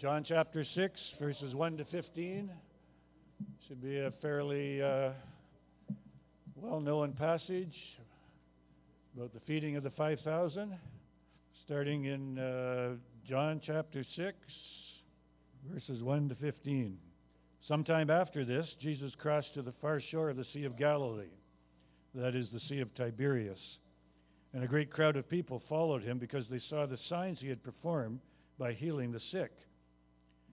John chapter 6, verses 1 to 15. Should be a fairly uh, well known passage about the feeding of the 5,000, starting in uh, John chapter 6, verses 1 to 15. Sometime after this, Jesus crossed to the far shore of the Sea of Galilee, that is, the Sea of Tiberias. And a great crowd of people followed him because they saw the signs he had performed by healing the sick.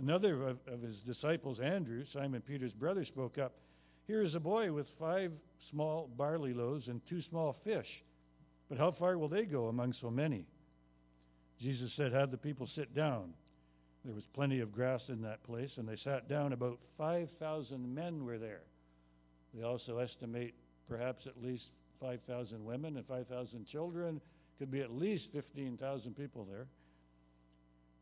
Another of, of his disciples, Andrew, Simon Peter's brother, spoke up. Here is a boy with five small barley loaves and two small fish. But how far will they go among so many? Jesus said, Have the people sit down. There was plenty of grass in that place, and they sat down. About 5,000 men were there. They also estimate perhaps at least 5,000 women and 5,000 children. Could be at least 15,000 people there.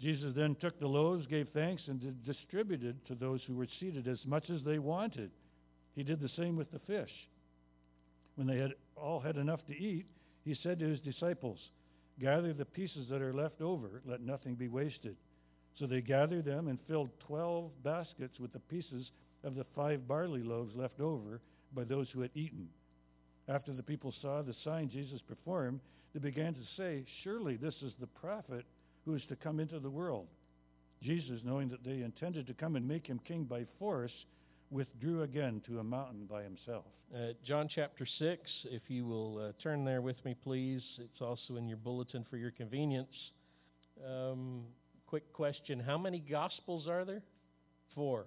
Jesus then took the loaves, gave thanks, and distributed to those who were seated as much as they wanted. He did the same with the fish. When they had all had enough to eat, he said to his disciples, Gather the pieces that are left over, let nothing be wasted. So they gathered them and filled twelve baskets with the pieces of the five barley loaves left over by those who had eaten. After the people saw the sign Jesus performed, they began to say, Surely this is the prophet who is to come into the world. Jesus, knowing that they intended to come and make him king by force, withdrew again to a mountain by himself. Uh, John chapter 6, if you will uh, turn there with me, please. It's also in your bulletin for your convenience. Um, quick question How many gospels are there? Four.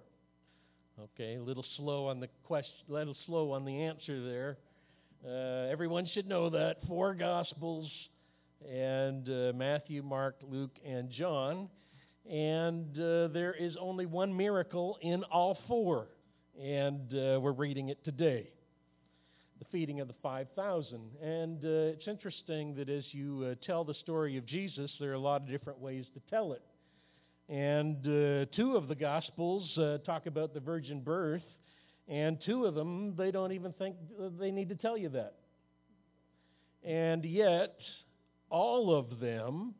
Okay, a little slow on the question, a little slow on the answer there. Uh, everyone should know that. Four gospels and uh, Matthew, Mark, Luke, and John. And uh, there is only one miracle in all four, and uh, we're reading it today the feeding of the 5,000. And uh, it's interesting that as you uh, tell the story of Jesus, there are a lot of different ways to tell it. And uh, two of the Gospels talk about the virgin birth, and two of them, they don't even think they need to tell you that. And yet, all of them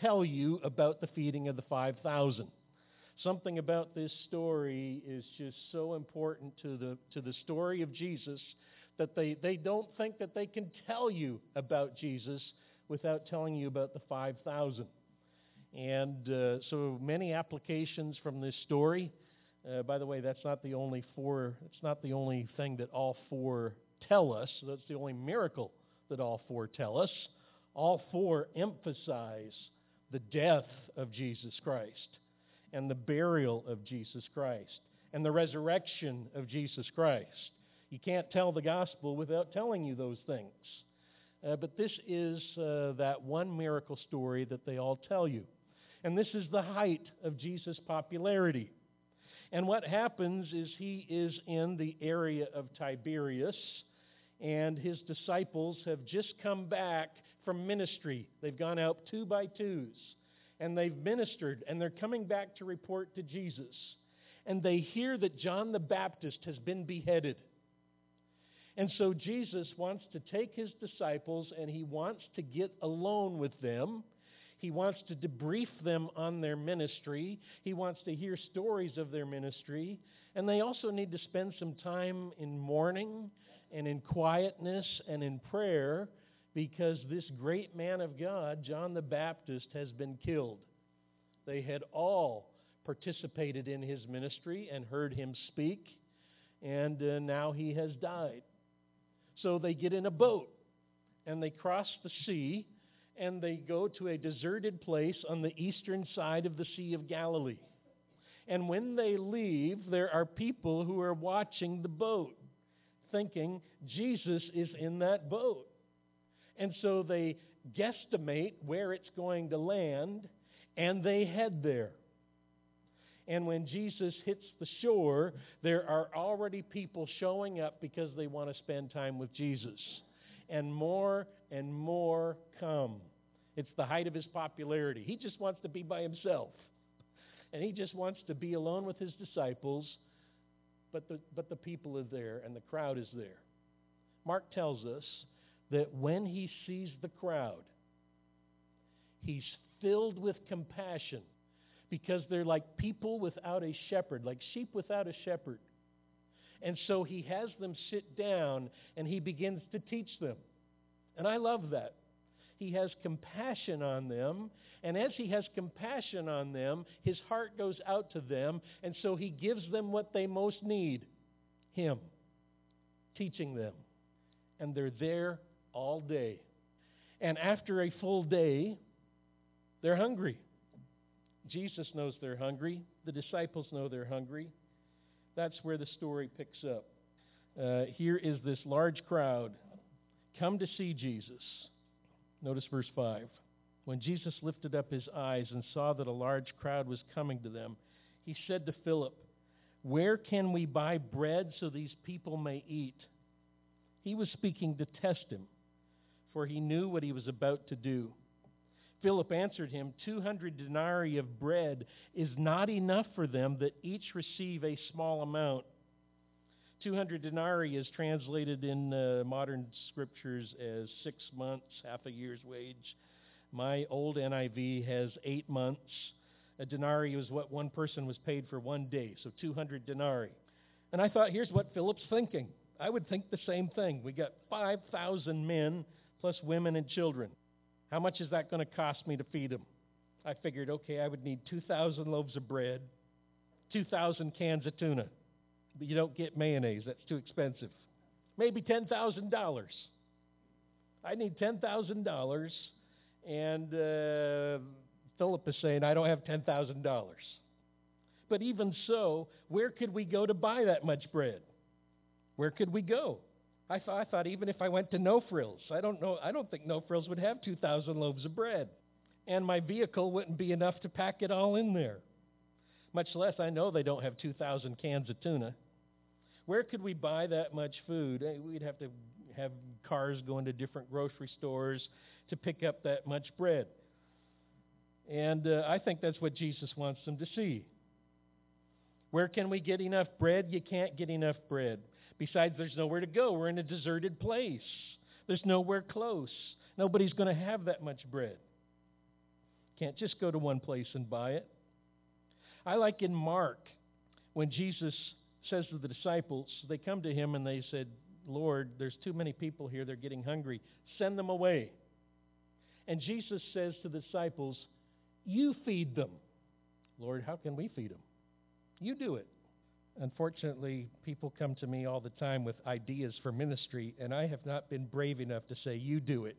tell you about the feeding of the 5,000. Something about this story is just so important to the, to the story of Jesus that they, they don't think that they can tell you about Jesus without telling you about the 5,000. And uh, so many applications from this story. Uh, by the way, that's not the only four, it's not the only thing that all four tell us. That's the only miracle that all four tell us all four emphasize the death of Jesus Christ and the burial of Jesus Christ and the resurrection of Jesus Christ. You can't tell the gospel without telling you those things. Uh, but this is uh, that one miracle story that they all tell you. And this is the height of Jesus' popularity. And what happens is he is in the area of Tiberias, and his disciples have just come back from ministry. They've gone out two by twos and they've ministered and they're coming back to report to Jesus. And they hear that John the Baptist has been beheaded. And so Jesus wants to take his disciples and he wants to get alone with them. He wants to debrief them on their ministry. He wants to hear stories of their ministry. And they also need to spend some time in mourning and in quietness and in prayer because this great man of God, John the Baptist, has been killed. They had all participated in his ministry and heard him speak, and uh, now he has died. So they get in a boat and they cross the sea and they go to a deserted place on the eastern side of the Sea of Galilee. And when they leave, there are people who are watching the boat, thinking Jesus is in that boat. And so they guesstimate where it's going to land and they head there. And when Jesus hits the shore, there are already people showing up because they want to spend time with Jesus. And more and more come. It's the height of his popularity. He just wants to be by himself. And he just wants to be alone with his disciples, but the, but the people are there and the crowd is there. Mark tells us that when he sees the crowd, he's filled with compassion because they're like people without a shepherd, like sheep without a shepherd. And so he has them sit down and he begins to teach them. And I love that. He has compassion on them. And as he has compassion on them, his heart goes out to them. And so he gives them what they most need him, teaching them. And they're there all day. And after a full day, they're hungry. Jesus knows they're hungry. The disciples know they're hungry. That's where the story picks up. Uh, here is this large crowd come to see Jesus. Notice verse 5. When Jesus lifted up his eyes and saw that a large crowd was coming to them, he said to Philip, Where can we buy bread so these people may eat? He was speaking to test him, for he knew what he was about to do. Philip answered him, 200 denarii of bread is not enough for them that each receive a small amount. 200 denarii is translated in uh, modern scriptures as six months, half a year's wage. My old NIV has eight months. A denarii was what one person was paid for one day, so 200 denarii. And I thought, here's what Philip's thinking. I would think the same thing. We got 5,000 men plus women and children. How much is that going to cost me to feed them? I figured, okay, I would need 2,000 loaves of bread, 2,000 cans of tuna. But you don't get mayonnaise, that's too expensive. Maybe $10,000. I need $10,000, and uh, Philip is saying, I don't have $10,000. But even so, where could we go to buy that much bread? Where could we go? I thought, I thought even if I went to No Frills, I don't know, I don't think No Frills would have 2,000 loaves of bread. And my vehicle wouldn't be enough to pack it all in there. Much less, I know they don't have 2,000 cans of tuna. Where could we buy that much food? Eh, we'd have to have cars going to different grocery stores to pick up that much bread. And uh, I think that's what Jesus wants them to see. Where can we get enough bread? You can't get enough bread. Besides, there's nowhere to go. We're in a deserted place. There's nowhere close. Nobody's going to have that much bread. Can't just go to one place and buy it. I like in Mark when Jesus says to the disciples, they come to him and they said, Lord, there's too many people here. They're getting hungry. Send them away. And Jesus says to the disciples, You feed them. Lord, how can we feed them? You do it. Unfortunately, people come to me all the time with ideas for ministry, and I have not been brave enough to say, You do it.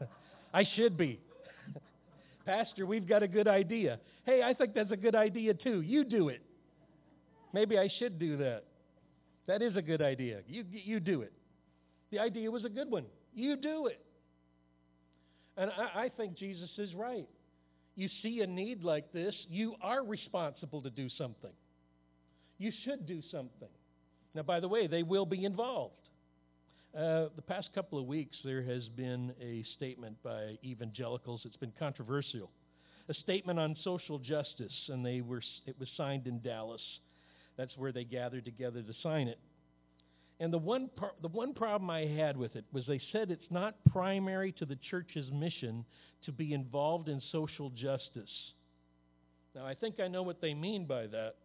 I should be. Pastor, we've got a good idea. Hey, I think that's a good idea too. You do it. Maybe I should do that. That is a good idea. You, you do it. The idea was a good one. You do it. And I, I think Jesus is right. You see a need like this, you are responsible to do something you should do something. Now, by the way, they will be involved. Uh, the past couple of weeks, there has been a statement by evangelicals. It's been controversial. A statement on social justice, and they were, it was signed in Dallas. That's where they gathered together to sign it. And the one, par- the one problem I had with it was they said it's not primary to the church's mission to be involved in social justice. Now, I think I know what they mean by that.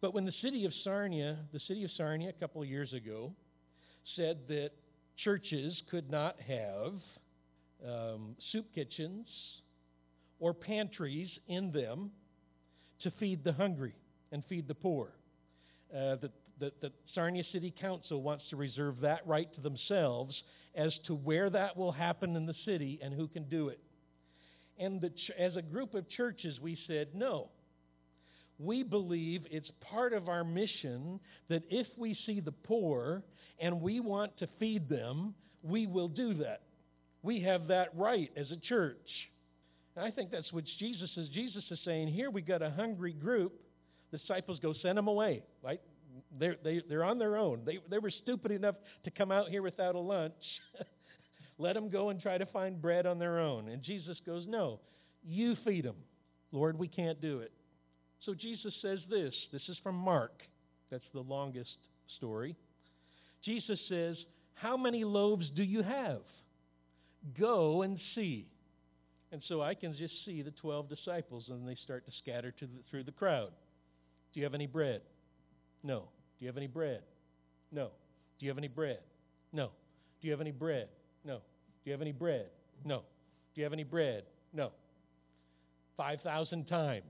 But when the city of Sarnia, the city of Sarnia a couple of years ago, said that churches could not have um, soup kitchens or pantries in them to feed the hungry and feed the poor. Uh, that the, Sarnia City Council wants to reserve that right to themselves as to where that will happen in the city and who can do it. And the, as a group of churches, we said, no, we believe it's part of our mission that if we see the poor and we want to feed them, we will do that. We have that right as a church. And I think that's what Jesus is. Jesus is saying, here we got a hungry group. The disciples go, send them away. Right? They're, they, they're on their own. They, they were stupid enough to come out here without a lunch. Let them go and try to find bread on their own. And Jesus goes, no, you feed them. Lord, we can't do it. So Jesus says this. This is from Mark. That's the longest story. Jesus says, How many loaves do you have? Go and see. And so I can just see the 12 disciples, and they start to scatter to the, through the crowd. Do you have any bread? No. Do you have any bread? No. Do you have any bread? No. Do you have any bread? No. Do you have any bread? No. Do you have any bread? No. 5,000 times.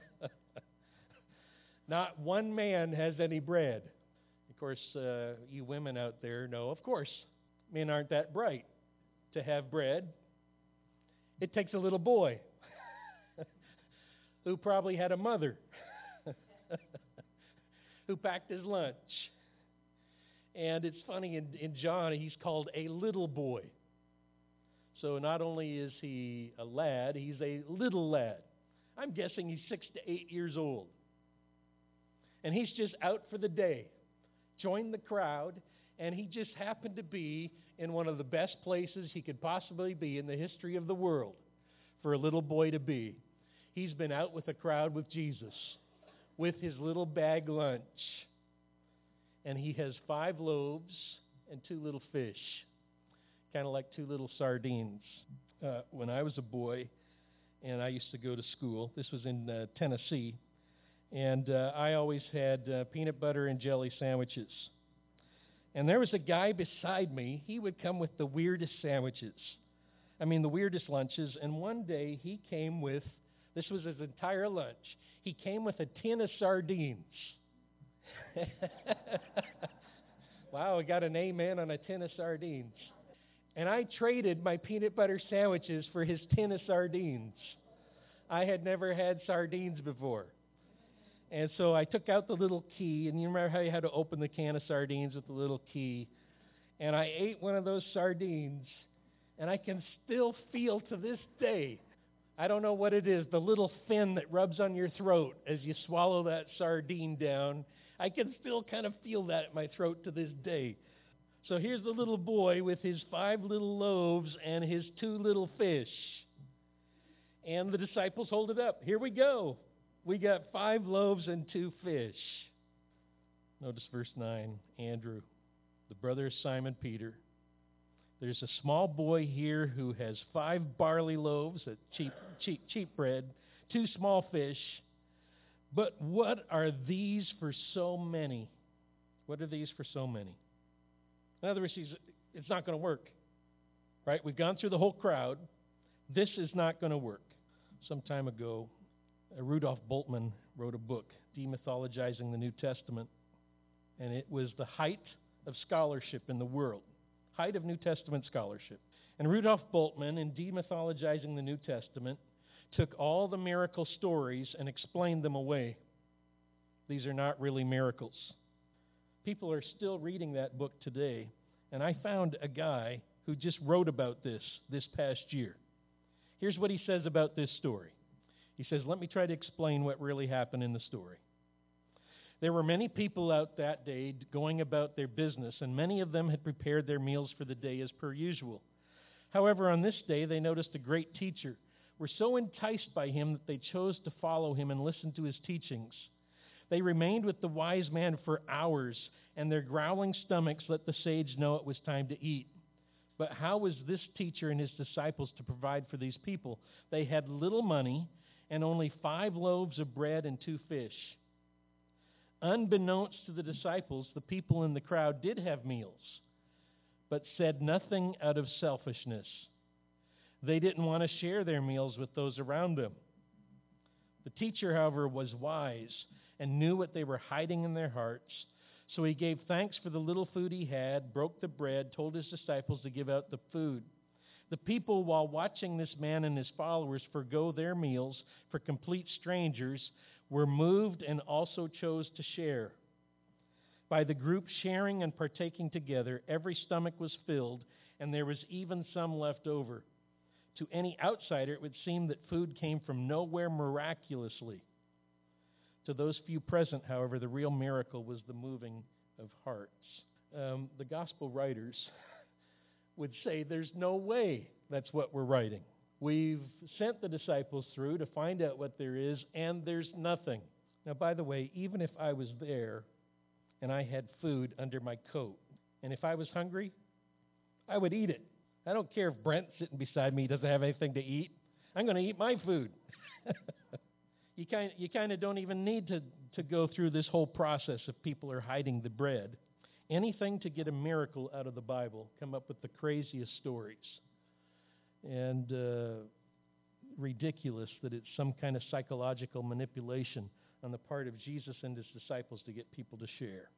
Not one man has any bread. Of course, uh, you women out there know, of course, men aren't that bright to have bread. It takes a little boy who probably had a mother who packed his lunch. And it's funny, in, in John, he's called a little boy. So not only is he a lad, he's a little lad. I'm guessing he's six to eight years old. And he's just out for the day, joined the crowd, and he just happened to be in one of the best places he could possibly be in the history of the world for a little boy to be. He's been out with a crowd with Jesus with his little bag lunch. And he has five loaves and two little fish, kind of like two little sardines. Uh, when I was a boy, and I used to go to school. This was in uh, Tennessee. And uh, I always had uh, peanut butter and jelly sandwiches. And there was a guy beside me. He would come with the weirdest sandwiches. I mean, the weirdest lunches. And one day he came with this was his entire lunch. He came with a tin of sardines. wow, we got an amen on a tin of sardines. And I traded my peanut butter sandwiches for his tin of sardines. I had never had sardines before. And so I took out the little key, and you remember how you had to open the can of sardines with the little key. And I ate one of those sardines, and I can still feel to this day I don't know what it is, the little fin that rubs on your throat as you swallow that sardine down. I can still kind of feel that at my throat to this day. So here's the little boy with his five little loaves and his two little fish. And the disciples hold it up. Here we go. We got five loaves and two fish. Notice verse 9 Andrew, the brother of Simon Peter. There's a small boy here who has five barley loaves, cheap, cheap, cheap bread, two small fish. But what are these for so many? What are these for so many? In other words, it's not going to work. Right? We've gone through the whole crowd. This is not going to work. Some time ago, uh, Rudolf Bultmann wrote a book, Demythologizing the New Testament, and it was the height of scholarship in the world, height of New Testament scholarship. And Rudolf Bultmann, in demythologizing the New Testament, took all the miracle stories and explained them away. These are not really miracles. People are still reading that book today, and I found a guy who just wrote about this this past year. Here's what he says about this story. He says, Let me try to explain what really happened in the story. There were many people out that day going about their business, and many of them had prepared their meals for the day as per usual. However, on this day, they noticed a great teacher, were so enticed by him that they chose to follow him and listen to his teachings. They remained with the wise man for hours, and their growling stomachs let the sage know it was time to eat. But how was this teacher and his disciples to provide for these people? They had little money and only five loaves of bread and two fish. Unbeknownst to the disciples, the people in the crowd did have meals, but said nothing out of selfishness. They didn't want to share their meals with those around them. The teacher, however, was wise and knew what they were hiding in their hearts. So he gave thanks for the little food he had, broke the bread, told his disciples to give out the food. The people, while watching this man and his followers forego their meals for complete strangers, were moved and also chose to share. By the group sharing and partaking together, every stomach was filled, and there was even some left over. To any outsider, it would seem that food came from nowhere miraculously. To those few present, however, the real miracle was the moving of hearts. Um, the gospel writers would say there's no way that's what we're writing. We've sent the disciples through to find out what there is, and there's nothing. Now, by the way, even if I was there and I had food under my coat, and if I was hungry, I would eat it. I don't care if Brent sitting beside me doesn't have anything to eat. I'm going to eat my food. you kind you kind of don't even need to to go through this whole process if people are hiding the bread. Anything to get a miracle out of the Bible, come up with the craziest stories, and uh, ridiculous that it's some kind of psychological manipulation on the part of Jesus and his disciples to get people to share.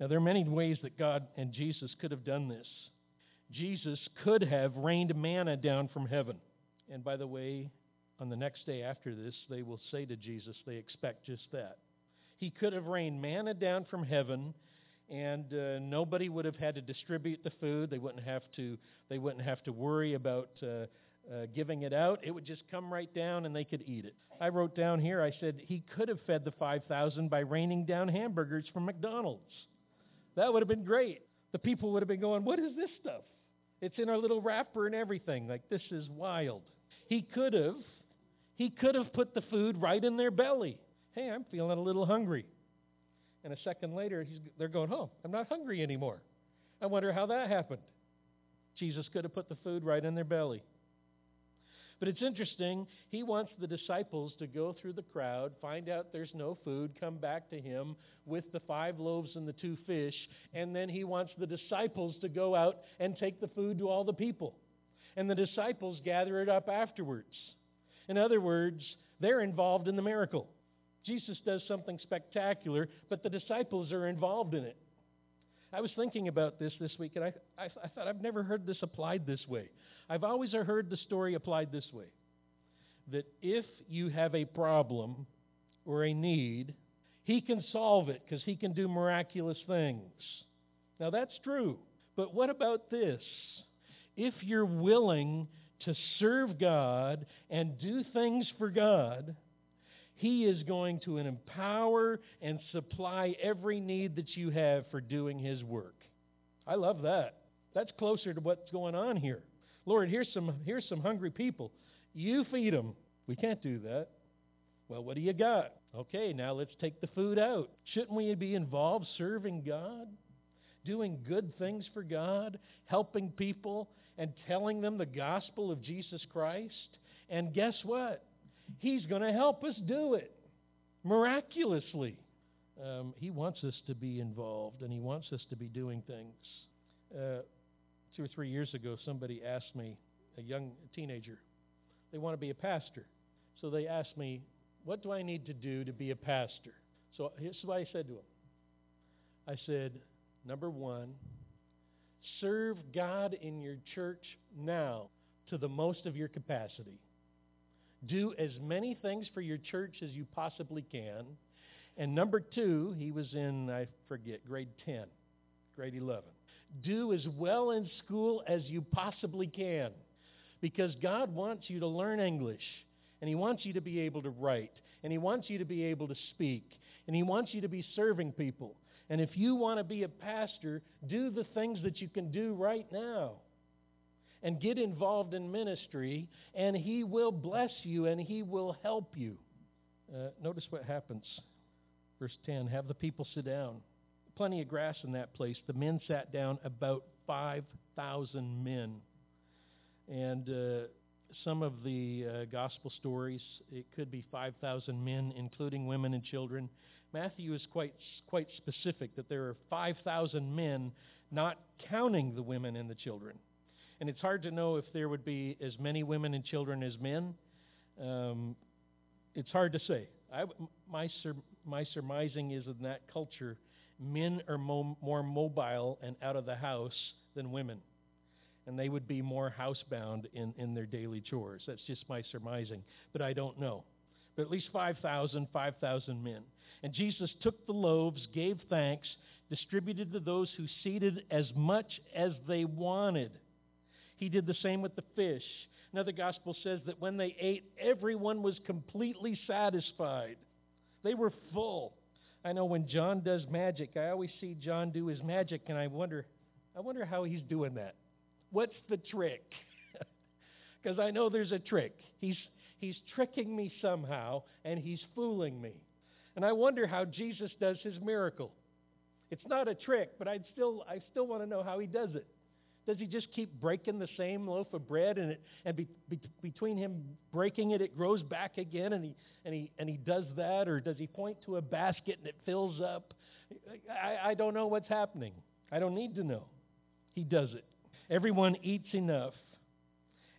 Now, there are many ways that God and Jesus could have done this. Jesus could have rained manna down from heaven. And by the way, on the next day after this, they will say to Jesus, they expect just that. He could have rained manna down from heaven, and uh, nobody would have had to distribute the food. They wouldn't have to. They wouldn't have to worry about uh, uh, giving it out. It would just come right down, and they could eat it. I wrote down here. I said he could have fed the five thousand by raining down hamburgers from McDonald's. That would have been great. The people would have been going, "What is this stuff?" It's in our little wrapper and everything. Like, this is wild. He could have, he could have put the food right in their belly. Hey, I'm feeling a little hungry. And a second later, they're going, oh, I'm not hungry anymore. I wonder how that happened. Jesus could have put the food right in their belly. But it's interesting. He wants the disciples to go through the crowd, find out there's no food, come back to him with the five loaves and the two fish, and then he wants the disciples to go out and take the food to all the people. And the disciples gather it up afterwards. In other words, they're involved in the miracle. Jesus does something spectacular, but the disciples are involved in it. I was thinking about this this week, and I, I, I, thought I've never heard this applied this way. I've always heard the story applied this way that if you have a problem or a need, he can solve it because he can do miraculous things. Now, that's true. But what about this? If you're willing to serve God and do things for God, he is going to empower and supply every need that you have for doing His work. I love that. That's closer to what's going on here. Lord, here's some, here's some hungry people. You feed them. We can't do that. Well, what do you got? Okay, now let's take the food out. Shouldn't we be involved serving God? Doing good things for God? Helping people and telling them the gospel of Jesus Christ? And guess what? He's going to help us do it miraculously. Um, he wants us to be involved and he wants us to be doing things. Uh, two or three years ago, somebody asked me, a young teenager, they want to be a pastor. So they asked me, What do I need to do to be a pastor? So here's what I said to him I said, Number one, serve God in your church now to the most of your capacity. Do as many things for your church as you possibly can. And number two, he was in, I forget, grade 10, grade 11. Do as well in school as you possibly can. Because God wants you to learn English, and He wants you to be able to write, and He wants you to be able to speak, and He wants you to be serving people. And if you want to be a pastor, do the things that you can do right now and get involved in ministry, and He will bless you and He will help you. Uh, notice what happens. Verse 10 Have the people sit down. Plenty of grass in that place. The men sat down, about 5,000 men. And uh, some of the uh, gospel stories, it could be 5,000 men, including women and children. Matthew is quite, quite specific that there are 5,000 men, not counting the women and the children and it's hard to know if there would be as many women and children as men. Um, it's hard to say. I, my, sur, my surmising is in that culture, men are mo- more mobile and out of the house than women. And they would be more housebound in, in their daily chores. That's just my surmising, but I don't know. But at least 5,000, 5,000 men. And Jesus took the loaves, gave thanks, distributed to those who seated as much as they wanted he did the same with the fish. Another gospel says that when they ate, everyone was completely satisfied. They were full. I know when John does magic, I always see John do his magic and I wonder I wonder how he's doing that. What's the trick? Because I know there's a trick. He's he's tricking me somehow and he's fooling me. And I wonder how Jesus does his miracle. It's not a trick, but I'd still I still want to know how he does it. Does he just keep breaking the same loaf of bread and it, and be, be, between him breaking it, it grows back again and he, and, he, and he does that? Or does he point to a basket and it fills up? I, I don't know what's happening. I don't need to know. He does it. Everyone eats enough.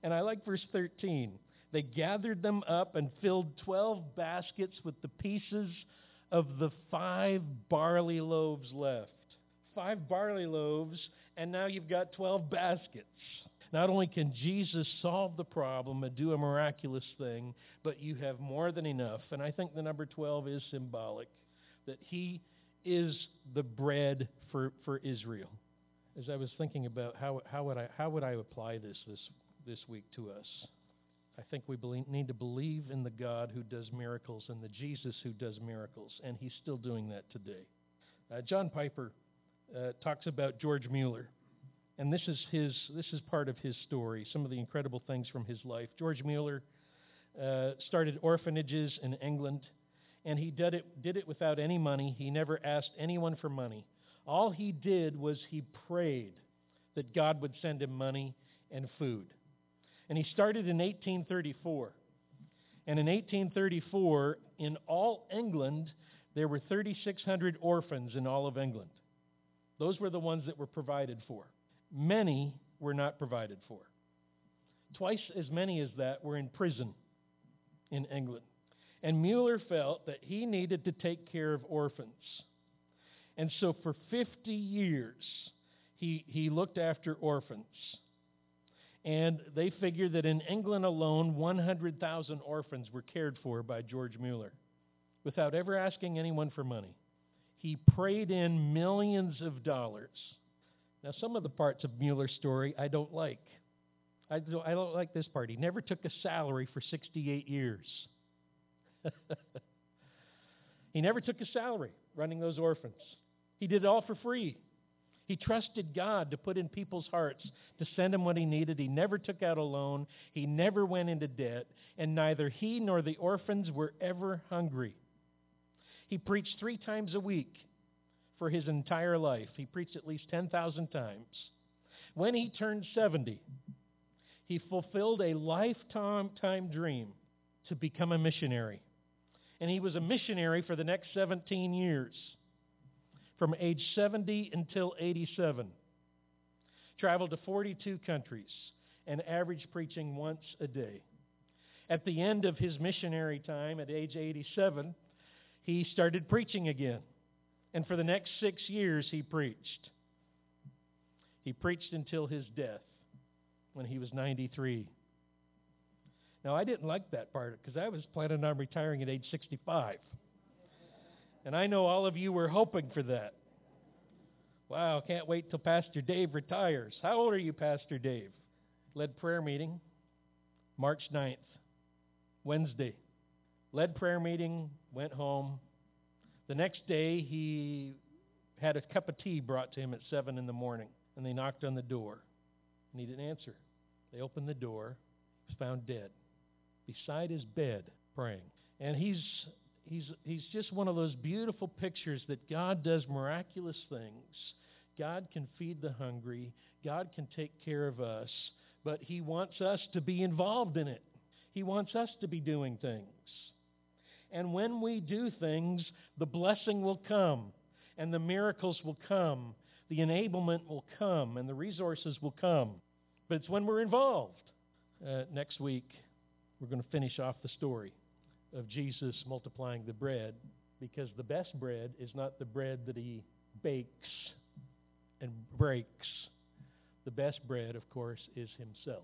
And I like verse 13. They gathered them up and filled 12 baskets with the pieces of the five barley loaves left. Five barley loaves and now you've got 12 baskets. Not only can Jesus solve the problem and do a miraculous thing, but you have more than enough. And I think the number 12 is symbolic that he is the bread for, for Israel. As I was thinking about how, how, would, I, how would I apply this, this this week to us, I think we believe, need to believe in the God who does miracles and the Jesus who does miracles, and he's still doing that today. Uh, John Piper uh, talks about George Mueller. And this is, his, this is part of his story, some of the incredible things from his life. George Mueller uh, started orphanages in England, and he did it, did it without any money. He never asked anyone for money. All he did was he prayed that God would send him money and food. And he started in 1834. And in 1834, in all England, there were 3,600 orphans in all of England. Those were the ones that were provided for. Many were not provided for. Twice as many as that were in prison in England. And Mueller felt that he needed to take care of orphans. And so for 50 years, he, he looked after orphans. And they figured that in England alone, 100,000 orphans were cared for by George Mueller without ever asking anyone for money. He prayed in millions of dollars. Now, some of the parts of Mueller's story I don't like. I don't, I don't like this part. He never took a salary for 68 years. he never took a salary running those orphans. He did it all for free. He trusted God to put in people's hearts to send him what he needed. He never took out a loan. He never went into debt. And neither he nor the orphans were ever hungry. He preached three times a week for his entire life. He preached at least 10,000 times. When he turned 70, he fulfilled a lifetime time dream to become a missionary. And he was a missionary for the next 17 years, from age 70 until 87. Traveled to 42 countries and averaged preaching once a day. At the end of his missionary time, at age 87, he started preaching again. And for the next six years, he preached. He preached until his death when he was 93. Now, I didn't like that part because I was planning on retiring at age 65. And I know all of you were hoping for that. Wow, can't wait till Pastor Dave retires. How old are you, Pastor Dave? Led prayer meeting March 9th, Wednesday. Led prayer meeting, went home. The next day, he had a cup of tea brought to him at 7 in the morning, and they knocked on the door, and he didn't answer. They opened the door, found dead, beside his bed, praying. And he's, he's, he's just one of those beautiful pictures that God does miraculous things. God can feed the hungry, God can take care of us, but he wants us to be involved in it. He wants us to be doing things. And when we do things, the blessing will come, and the miracles will come, the enablement will come, and the resources will come. But it's when we're involved. Uh, next week, we're going to finish off the story of Jesus multiplying the bread, because the best bread is not the bread that he bakes and breaks. The best bread, of course, is himself.